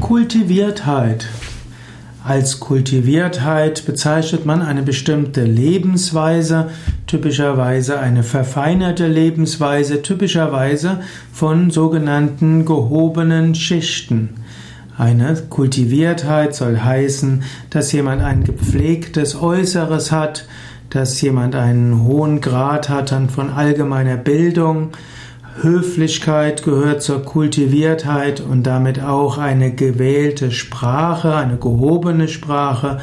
Kultiviertheit. Als Kultiviertheit bezeichnet man eine bestimmte Lebensweise, typischerweise eine verfeinerte Lebensweise, typischerweise von sogenannten gehobenen Schichten. Eine Kultiviertheit soll heißen, dass jemand ein gepflegtes Äußeres hat, dass jemand einen hohen Grad hat von allgemeiner Bildung, Höflichkeit gehört zur Kultiviertheit und damit auch eine gewählte Sprache, eine gehobene Sprache.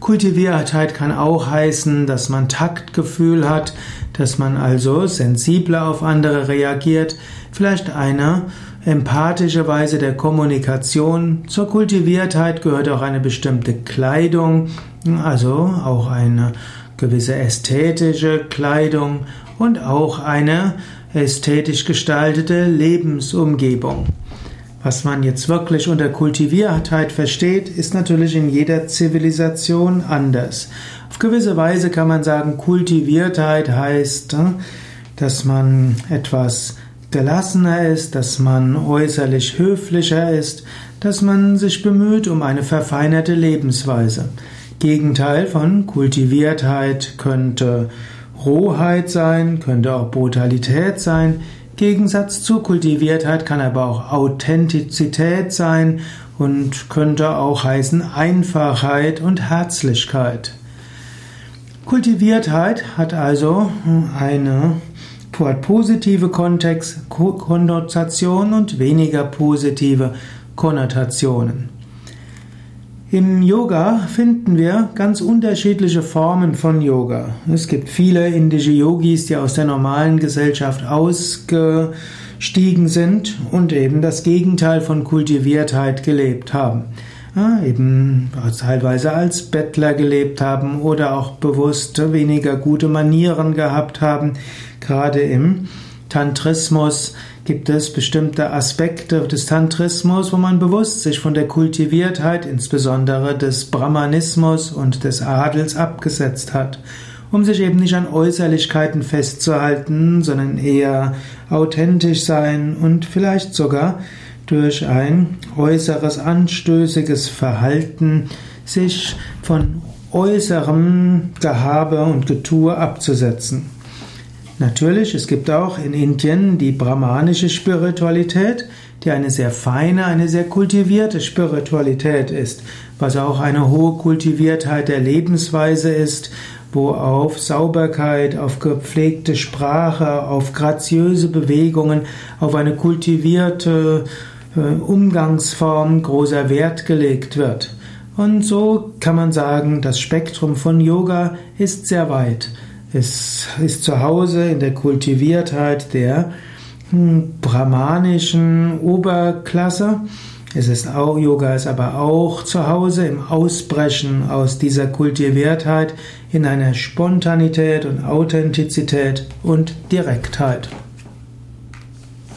Kultiviertheit kann auch heißen, dass man Taktgefühl hat, dass man also sensibler auf andere reagiert, vielleicht eine empathische Weise der Kommunikation. Zur Kultiviertheit gehört auch eine bestimmte Kleidung, also auch eine gewisse ästhetische Kleidung und auch eine ästhetisch gestaltete Lebensumgebung. Was man jetzt wirklich unter Kultiviertheit versteht, ist natürlich in jeder Zivilisation anders. Auf gewisse Weise kann man sagen, Kultiviertheit heißt, äh, dass man etwas gelassener ist, dass man äußerlich höflicher ist, dass man sich bemüht um eine verfeinerte Lebensweise. Gegenteil von Kultiviertheit könnte Rohheit sein, könnte auch Brutalität sein. Gegensatz zu Kultiviertheit kann aber auch Authentizität sein und könnte auch heißen Einfachheit und Herzlichkeit. Kultiviertheit hat also eine positive Kontext, Konnotation und weniger positive Konnotationen. Im Yoga finden wir ganz unterschiedliche Formen von Yoga. Es gibt viele indische Yogis, die aus der normalen Gesellschaft ausgestiegen sind und eben das Gegenteil von Kultiviertheit gelebt haben. Ja, eben teilweise als Bettler gelebt haben oder auch bewusst weniger gute Manieren gehabt haben. Gerade im Tantrismus gibt es bestimmte Aspekte des Tantrismus, wo man bewusst sich von der Kultiviertheit, insbesondere des Brahmanismus und des Adels abgesetzt hat, um sich eben nicht an Äußerlichkeiten festzuhalten, sondern eher authentisch sein und vielleicht sogar durch ein äußeres anstößiges Verhalten sich von äußerem Gehabe und Getue abzusetzen. Natürlich, es gibt auch in Indien die brahmanische Spiritualität, die eine sehr feine, eine sehr kultivierte Spiritualität ist, was auch eine hohe Kultiviertheit der Lebensweise ist, wo auf Sauberkeit, auf gepflegte Sprache, auf graziöse Bewegungen, auf eine kultivierte äh, Umgangsform großer Wert gelegt wird. Und so kann man sagen, das Spektrum von Yoga ist sehr weit. Es ist zu Hause in der Kultiviertheit der hm, brahmanischen Oberklasse. Es ist auch, Yoga ist aber auch zu Hause im Ausbrechen aus dieser Kultiviertheit in einer Spontanität und Authentizität und Direktheit.